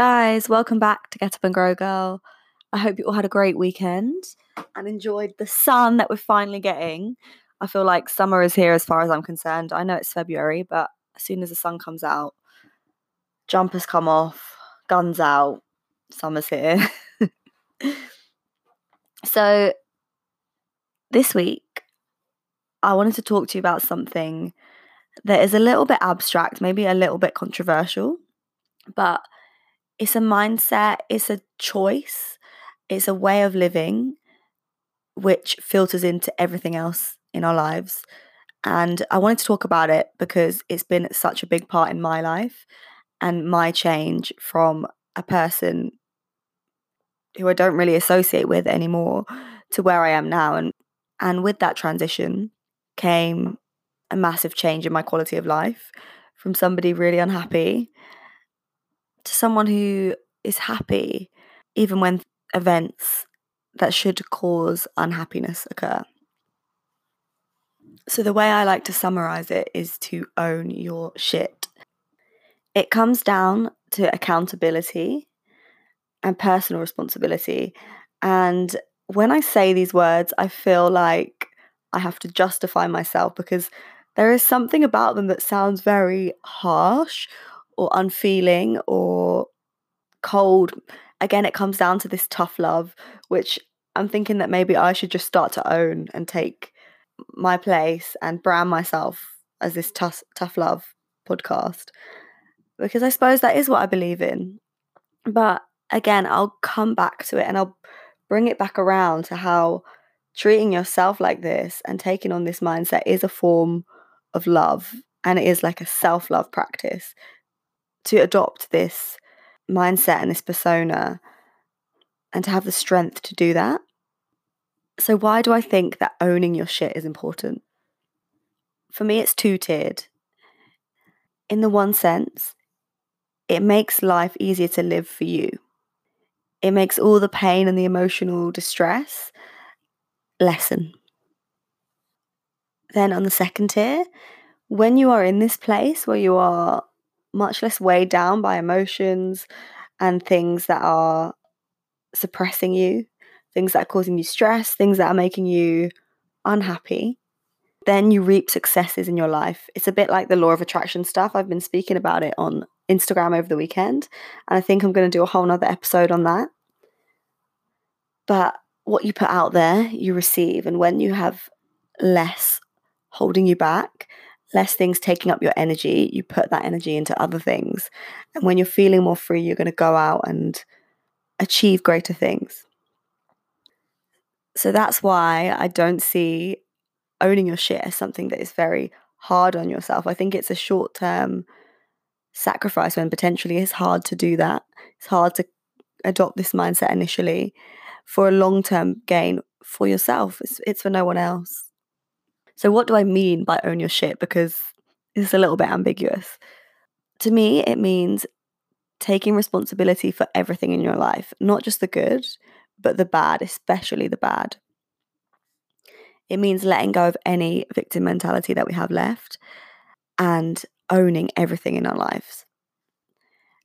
Guys, welcome back to Get Up and Grow Girl. I hope you all had a great weekend and enjoyed the sun that we're finally getting. I feel like summer is here as far as I'm concerned. I know it's February, but as soon as the sun comes out, jumpers come off, guns out, summer's here. so, this week, I wanted to talk to you about something that is a little bit abstract, maybe a little bit controversial, but it's a mindset, it's a choice, it's a way of living which filters into everything else in our lives. And I wanted to talk about it because it's been such a big part in my life and my change from a person who I don't really associate with anymore to where I am now. And and with that transition came a massive change in my quality of life from somebody really unhappy to someone who is happy even when events that should cause unhappiness occur. So, the way I like to summarize it is to own your shit. It comes down to accountability and personal responsibility. And when I say these words, I feel like I have to justify myself because there is something about them that sounds very harsh or unfeeling or cold. Again, it comes down to this tough love, which I'm thinking that maybe I should just start to own and take my place and brand myself as this tough, tough love podcast because I suppose that is what I believe in. But again, I'll come back to it and I'll bring it back around to how treating yourself like this and taking on this mindset is a form of love and it is like a self love practice to adopt this mindset and this persona and to have the strength to do that. So, why do I think that owning your shit is important? For me, it's two tiered. In the one sense, it makes life easier to live for you. It makes all the pain and the emotional distress lessen. Then, on the second tier, when you are in this place where you are much less weighed down by emotions and things that are suppressing you, things that are causing you stress, things that are making you unhappy, then you reap successes in your life. It's a bit like the law of attraction stuff. I've been speaking about it on Instagram over the weekend, and I think I'm going to do a whole nother episode on that. But what you put out there, you receive. And when you have less holding you back, less things taking up your energy, you put that energy into other things. And when you're feeling more free, you're going to go out and achieve greater things. So that's why I don't see owning your shit as something that is very hard on yourself. I think it's a short term sacrifice when potentially it's hard to do that. It's hard to adopt this mindset initially for a long term gain for yourself. It's, it's for no one else. So, what do I mean by own your shit? Because it's a little bit ambiguous. To me, it means taking responsibility for everything in your life, not just the good, but the bad, especially the bad. It means letting go of any victim mentality that we have left and owning everything in our lives.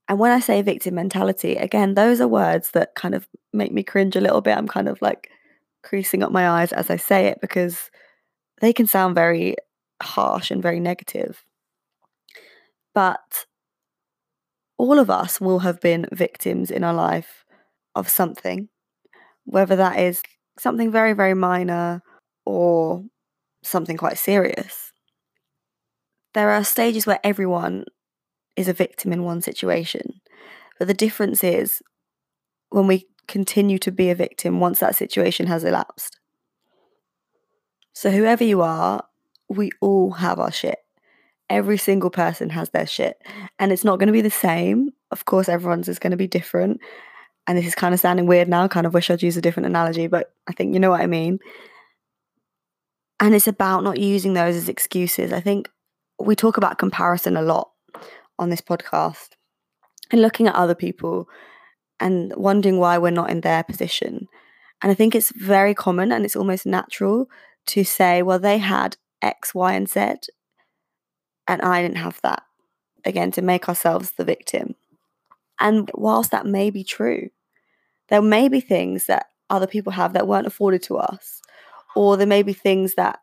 And when I say victim mentality, again, those are words that kind of make me cringe a little bit. I'm kind of like creasing up my eyes as I say it because they can sound very harsh and very negative. But all of us will have been victims in our life of something, whether that is something very, very minor or something quite serious. There are stages where everyone is a victim in one situation, but the difference is when we continue to be a victim once that situation has elapsed. So, whoever you are, we all have our shit. Every single person has their shit. And it's not going to be the same Of course, everyone's is going to be different. And this is kind of sounding weird now. Kind of wish I'd use a different analogy, but I think you know what I mean. And it's about not using those as excuses. I think we talk about comparison a lot on this podcast and looking at other people and wondering why we're not in their position. And I think it's very common and it's almost natural to say, well, they had X, Y, and Z, and I didn't have that. Again, to make ourselves the victim. And whilst that may be true, there may be things that other people have that weren't afforded to us, or there may be things that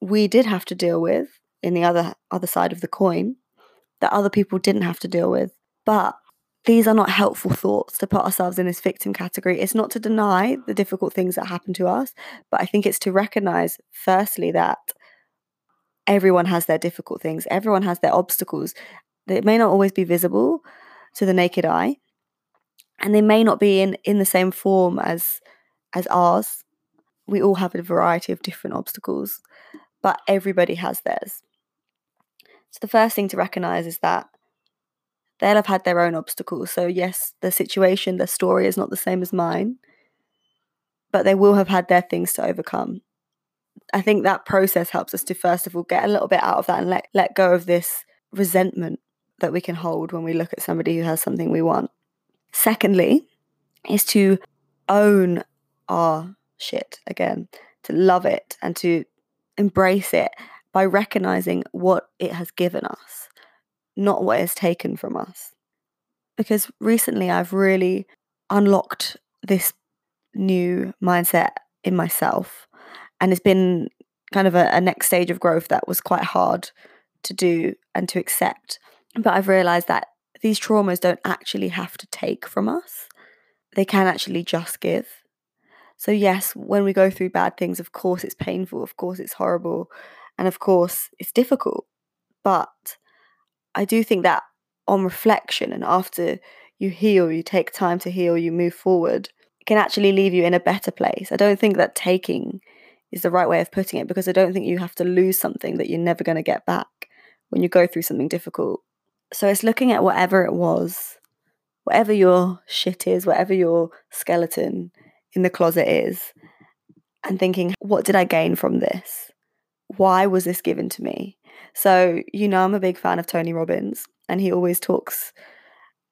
we did have to deal with in the other other side of the coin that other people didn't have to deal with. But these are not helpful thoughts to put ourselves in this victim category. It's not to deny the difficult things that happen to us, but I think it's to recognize, firstly, that everyone has their difficult things, everyone has their obstacles. They may not always be visible to the naked eye, and they may not be in, in the same form as as ours. We all have a variety of different obstacles, but everybody has theirs. So the first thing to recognize is that they'll have had their own obstacles. So, yes, the situation, the story is not the same as mine, but they will have had their things to overcome. I think that process helps us to, first of all, get a little bit out of that and let, let go of this resentment that we can hold when we look at somebody who has something we want. Secondly, is to own our shit again, to love it and to embrace it by recognizing what it has given us not what is taken from us. Because recently I've really unlocked this new mindset in myself, and it's been kind of a, a next stage of growth that was quite hard to do and to accept. But I've realized that these traumas don't actually have to take from us, they can actually just give. So, yes, when we go through bad things, of course it's painful, of course it's horrible, and of course it's difficult. But I do think that on reflection and after you heal, you take time to heal, you move forward, can actually leave you in a better place. I don't think that taking is the right way of putting it because I don't think you have to lose something that you're never going to get back when you go through something difficult. So it's looking at whatever it was, whatever your shit is, whatever your skeleton in the closet is, and thinking, what did I gain from this? Why was this given to me? So, you know, I'm a big fan of Tony Robbins, and he always talks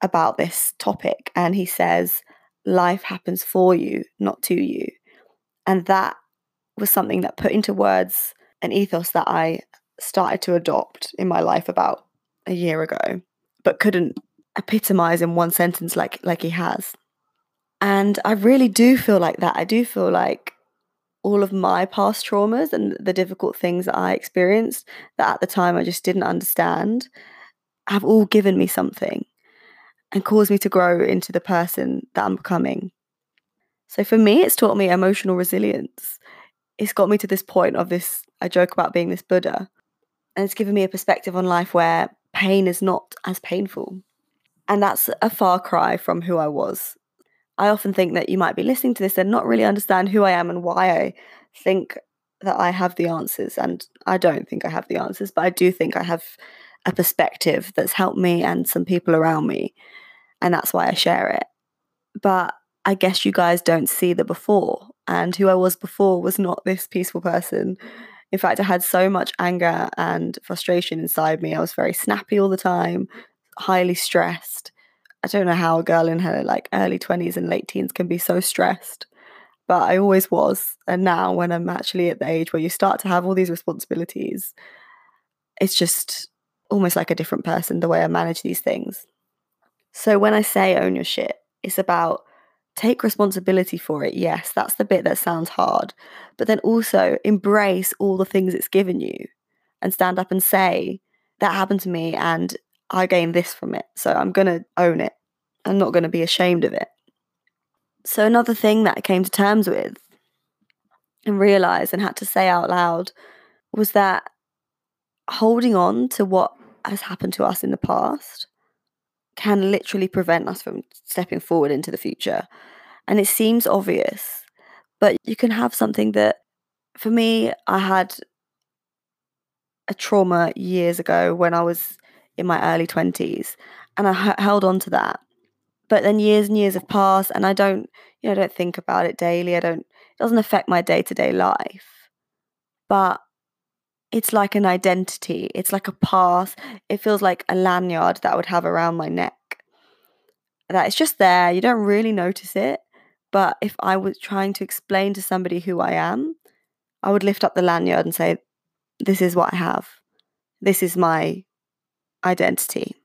about this topic. And he says, life happens for you, not to you. And that was something that put into words an ethos that I started to adopt in my life about a year ago, but couldn't epitomize in one sentence like like he has. And I really do feel like that. I do feel like all of my past traumas and the difficult things that I experienced that at the time I just didn't understand have all given me something and caused me to grow into the person that I'm becoming. So for me, it's taught me emotional resilience. It's got me to this point of this, I joke about being this Buddha, and it's given me a perspective on life where pain is not as painful. And that's a far cry from who I was I often think that you might be listening to this and not really understand who I am and why I think that I have the answers. And I don't think I have the answers, but I do think I have a perspective that's helped me and some people around me. And that's why I share it. But I guess you guys don't see the before. And who I was before was not this peaceful person. In fact, I had so much anger and frustration inside me. I was very snappy all the time, highly stressed. I don't know how a girl in her like early 20s and late teens can be so stressed, but I always was. And now, when I'm actually at the age where you start to have all these responsibilities, it's just almost like a different person the way I manage these things. So, when I say own your shit, it's about take responsibility for it. Yes, that's the bit that sounds hard, but then also embrace all the things it's given you and stand up and say, that happened to me and I gained this from it. So I'm going to own it. I'm not going to be ashamed of it. So, another thing that I came to terms with and realized and had to say out loud was that holding on to what has happened to us in the past can literally prevent us from stepping forward into the future. And it seems obvious, but you can have something that, for me, I had a trauma years ago when I was in my early 20s and I h- held on to that. But then years and years have passed, and I don't, you know, I don't think about it daily. I don't. It doesn't affect my day to day life, but it's like an identity. It's like a path It feels like a lanyard that I would have around my neck. That it's just there. You don't really notice it. But if I was trying to explain to somebody who I am, I would lift up the lanyard and say, This is what I have. This is my identity.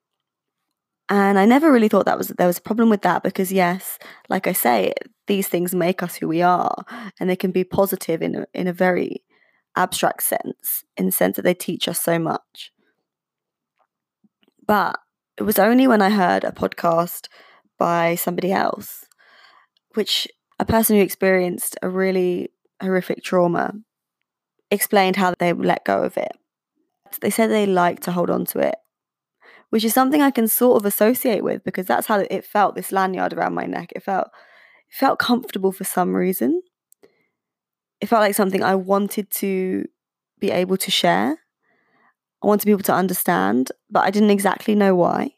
And I never really thought that was there was a problem with that because yes, like I say, these things make us who we are and they can be positive in a, in a very abstract sense, in the sense that they teach us so much. But it was only when I heard a podcast by somebody else, which a person who experienced a really horrific trauma explained how they let go of it. They said they like to hold on to it, which is something I can sort of associate with because that's how it felt. This lanyard around my neck, it felt it felt comfortable for some reason it felt like something I wanted to be able to share. I wanted people to understand, but I didn't exactly know why.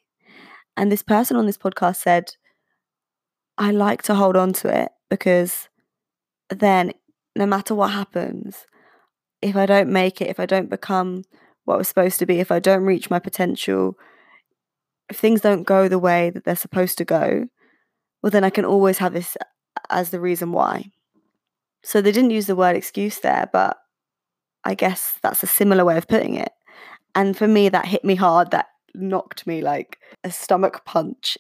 And this person on this podcast said, I like to hold on to it because then no matter what happens, if I don't make it, if I don't become what I was supposed to be, if I don't reach my potential, if things don't go the way that they're supposed to go, well, then I can always have this as the reason why. So they didn't use the word excuse there, but I guess that's a similar way of putting it. And for me, that hit me hard. That knocked me like a stomach punch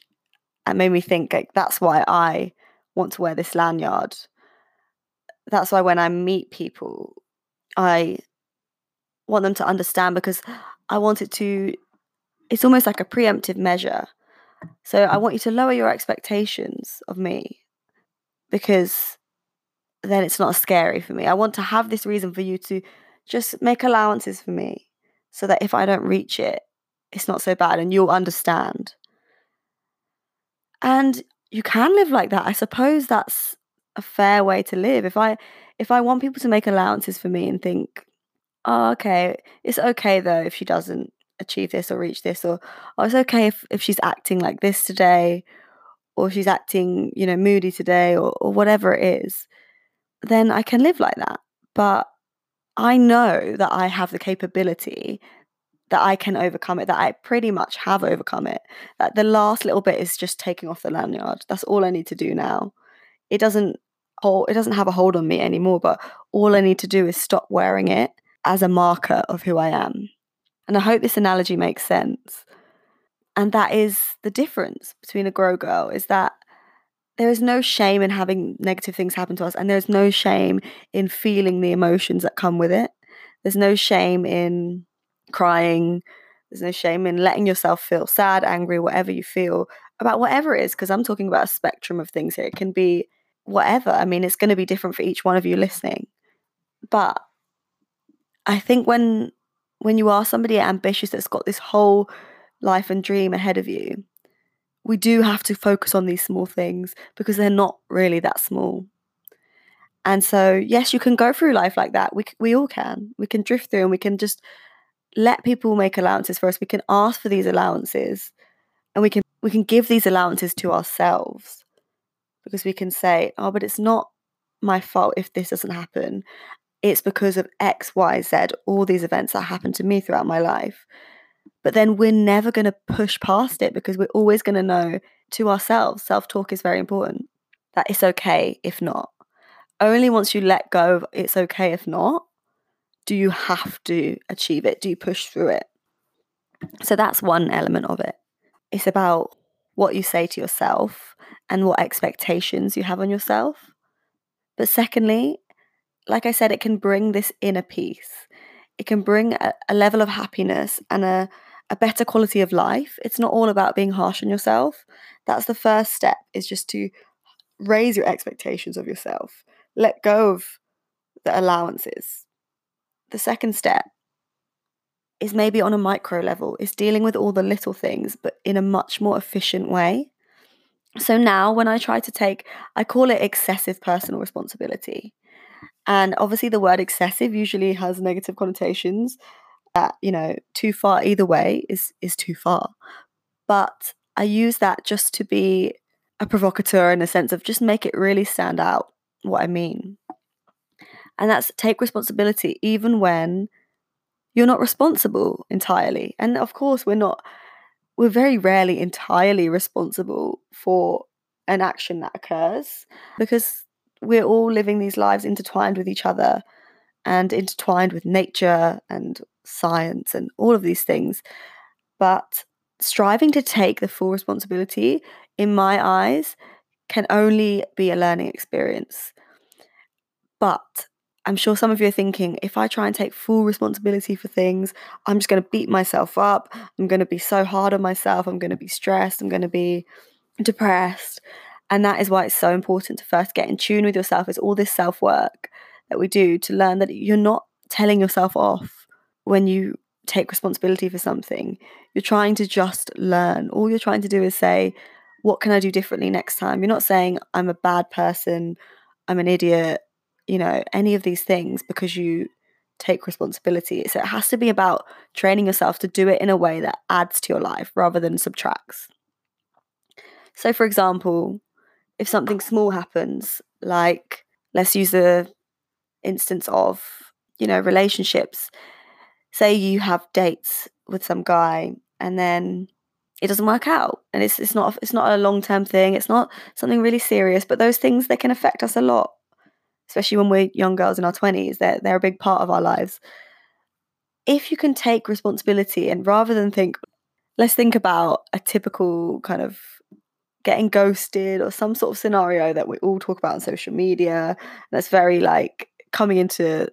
and made me think like that's why I want to wear this lanyard. That's why when I meet people, I want them to understand because I want it to, it's almost like a preemptive measure. So I want you to lower your expectations of me because then it's not scary for me. I want to have this reason for you to just make allowances for me so that if I don't reach it, it's not so bad and you'll understand. And you can live like that. I suppose that's a fair way to live. If I if I want people to make allowances for me and think, oh, okay, it's okay though if she doesn't achieve this or reach this, or oh, it's okay if, if she's acting like this today, or she's acting, you know, moody today, or, or whatever it is then I can live like that. But I know that I have the capability that I can overcome it, that I pretty much have overcome it. That the last little bit is just taking off the lanyard. That's all I need to do now. It doesn't hold it doesn't have a hold on me anymore, but all I need to do is stop wearing it as a marker of who I am. And I hope this analogy makes sense. And that is the difference between a grow girl is that there is no shame in having negative things happen to us, and there's no shame in feeling the emotions that come with it. There's no shame in crying. There's no shame in letting yourself feel sad, angry, whatever you feel about whatever it is, because I'm talking about a spectrum of things here. It can be whatever. I mean, it's going to be different for each one of you listening. But I think when when you are somebody ambitious that's got this whole life and dream ahead of you, we do have to focus on these small things because they're not really that small. And so, yes, you can go through life like that. We we all can. We can drift through, and we can just let people make allowances for us. We can ask for these allowances, and we can we can give these allowances to ourselves because we can say, "Oh, but it's not my fault if this doesn't happen. It's because of X, Y, Z. All these events that happened to me throughout my life." But then we're never going to push past it because we're always going to know to ourselves self talk is very important that it's okay if not. Only once you let go of it's okay if not, do you have to achieve it? Do you push through it? So that's one element of it. It's about what you say to yourself and what expectations you have on yourself. But secondly, like I said, it can bring this inner peace it can bring a, a level of happiness and a, a better quality of life. It's not all about being harsh on yourself. That's the first step, is just to raise your expectations of yourself. Let go of the allowances. The second step is maybe on a micro level, is dealing with all the little things, but in a much more efficient way. So now, when I try to take, I call it excessive personal responsibility. And obviously, the word excessive usually has negative connotations. That you know, too far either way is is too far. But I use that just to be a provocateur in a sense of just make it really stand out what I mean. And that's take responsibility even when you're not responsible entirely. And of course, we're not, we're very rarely entirely responsible for an action that occurs because we're all living these lives intertwined with each other and intertwined with nature and science and all of these things. But striving to take the full responsibility, in my eyes, can only be a learning experience. But I'm sure some of you are thinking if I try and take full responsibility for things, I'm just going to beat myself up. I'm going to be so hard on myself. I'm going to be stressed. I'm going to be depressed. And that is why it's so important to first get in tune with yourself. It's all this self work that we do to learn that you're not telling yourself off when you take responsibility for something. You're trying to just learn. All you're trying to do is say, what can I do differently next time? You're not saying, I'm a bad person, I'm an idiot, you know, any of these things because you take responsibility. So it has to be about training yourself to do it in a way that adds to your life rather than subtracts. So, for example, if something small happens, like let's use the instance of, you know, relationships. Say you have dates with some guy and then it doesn't work out and it's it's not it's not a long-term thing it's not something really serious but those things they can affect us a lot especially when we're young girls in our 20s they're, they're a big part of our lives if you can take responsibility and rather than think let's think about a typical kind of getting ghosted or some sort of scenario that we all talk about on social media that's very like coming into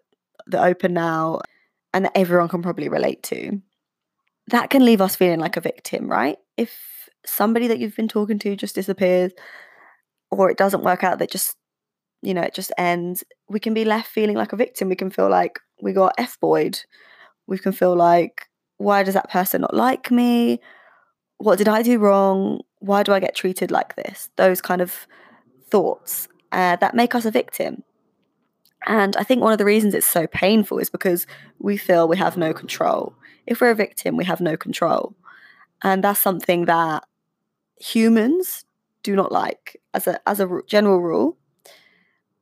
the open now and that everyone can probably relate to. That can leave us feeling like a victim right? If somebody that you've been talking to just disappears or it doesn't work out that just you know it just ends we can be left feeling like a victim. We can feel like we got f-boyed. We can feel like why does that person not like me? What did i do wrong why do I get treated like this? Those kind of thoughts uh, that make us a victim. And I think one of the reasons it's so painful is because we feel we have no control. If we're a victim, we have no control. And that's something that humans do not like. As a, as a general rule,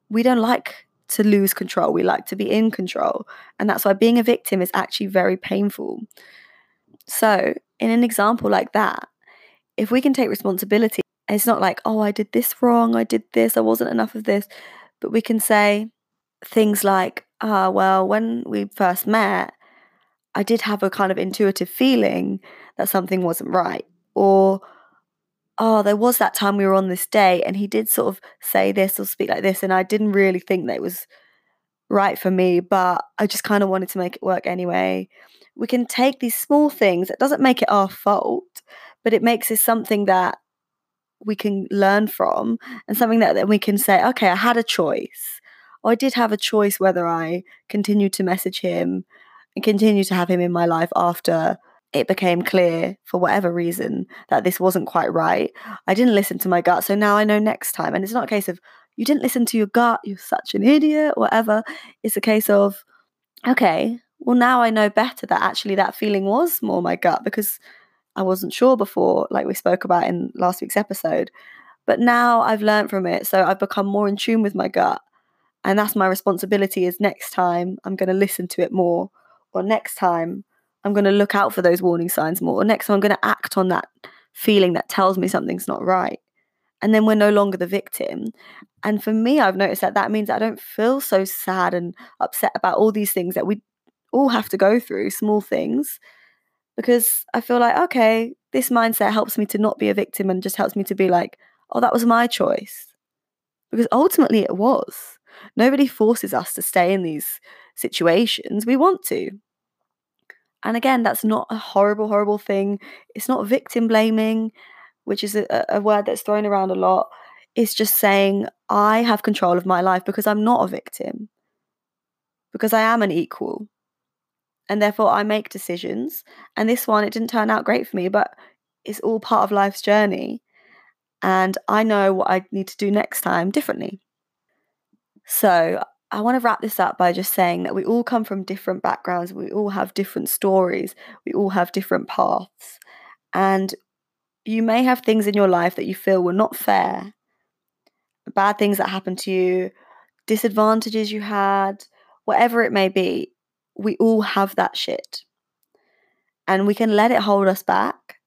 we don't like to lose control. We like to be in control. And that's why being a victim is actually very painful. So, in an example like that, if we can take responsibility, it's not like, oh, I did this wrong, I did this, I wasn't enough of this, but we can say things like, ah, well, when we first met, I did have a kind of intuitive feeling that something wasn't right. Or, oh, there was that time we were on this day and he did sort of say this or speak like this, and I didn't really think that it was right for me, but I just kind of wanted to make it work anyway. We can take these small things, it doesn't make it our fault, but it makes it something that we can learn from and something that, that we can say, okay, I had a choice. Or I did have a choice whether I continued to message him and continue to have him in my life after it became clear for whatever reason that this wasn't quite right. I didn't listen to my gut. So now I know next time. And it's not a case of you didn't listen to your gut, you're such an idiot, whatever. It's a case of, okay, well, now I know better that actually that feeling was more my gut because I wasn't sure before, like we spoke about in last week's episode. But now I've learned from it. So I've become more in tune with my gut. And that's my responsibility is next time I'm going to listen to it more. Or next time I'm going to look out for those warning signs more. Or next time I'm going to act on that feeling that tells me something's not right. And then we're no longer the victim. And for me, I've noticed that that means I don't feel so sad and upset about all these things that we all have to go through, small things because I feel like, okay, this mindset helps me to not be a victim and just helps me to be like, oh, that was my choice. Because ultimately it was. Nobody forces us to stay in these situations. We want to. And again, that's not a horrible, horrible thing. It's not victim blaming, which is a, a word that's thrown around a lot. It's just saying, I have control of my life because I'm not a victim, because I am an equal and therefore I make decisions. And this one, it didn't turn out great for me, but it's all part of life's journey. And I know what I need to do next time differently. So I want to wrap this up by just saying that we all come from different backgrounds, we all have different stories, we all have different paths. And you may have things in your life that you feel were not fair, bad things that happened to you, disadvantages you had, whatever it may be. We all have that shit. And we can let it hold us back,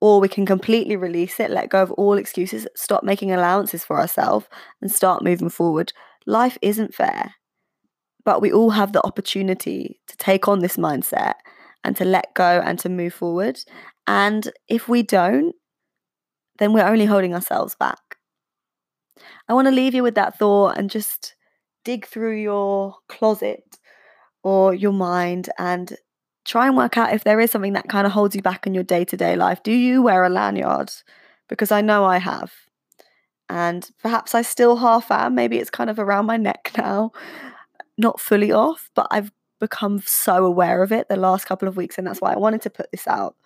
or we can completely release it, let go of all excuses, stop making allowances for ourselves, and start moving forward. Life isn't fair, but we all have the opportunity to take on this mindset and to let go and to move forward. And if we don't, then we're only holding ourselves back. I want to leave you with that thought and just dig through your closet or your mind and try and work out if there is something that kind of holds you back in your day to day life. Do you wear a lanyard? Because I know I have. And perhaps I still half am. Maybe it's kind of around my neck now, not fully off, but I've become so aware of it the last couple of weeks. And that's why I wanted to put this out.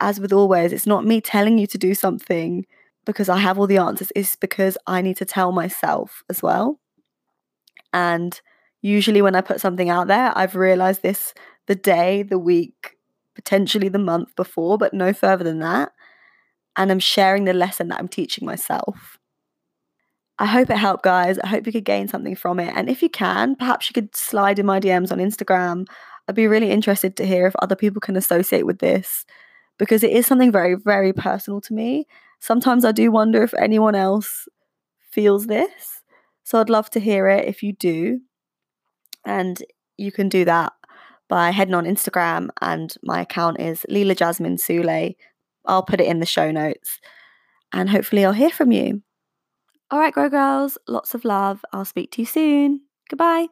As with always, it's not me telling you to do something because I have all the answers, it's because I need to tell myself as well. And usually, when I put something out there, I've realized this the day, the week, potentially the month before, but no further than that. And I'm sharing the lesson that I'm teaching myself. I hope it helped, guys. I hope you could gain something from it. And if you can, perhaps you could slide in my DMs on Instagram. I'd be really interested to hear if other people can associate with this because it is something very, very personal to me. Sometimes I do wonder if anyone else feels this. So I'd love to hear it if you do. And you can do that by heading on Instagram, and my account is Leela Jasmine Sule. I'll put it in the show notes, and hopefully, I'll hear from you. All right, Grow Girls, lots of love. I'll speak to you soon. Goodbye.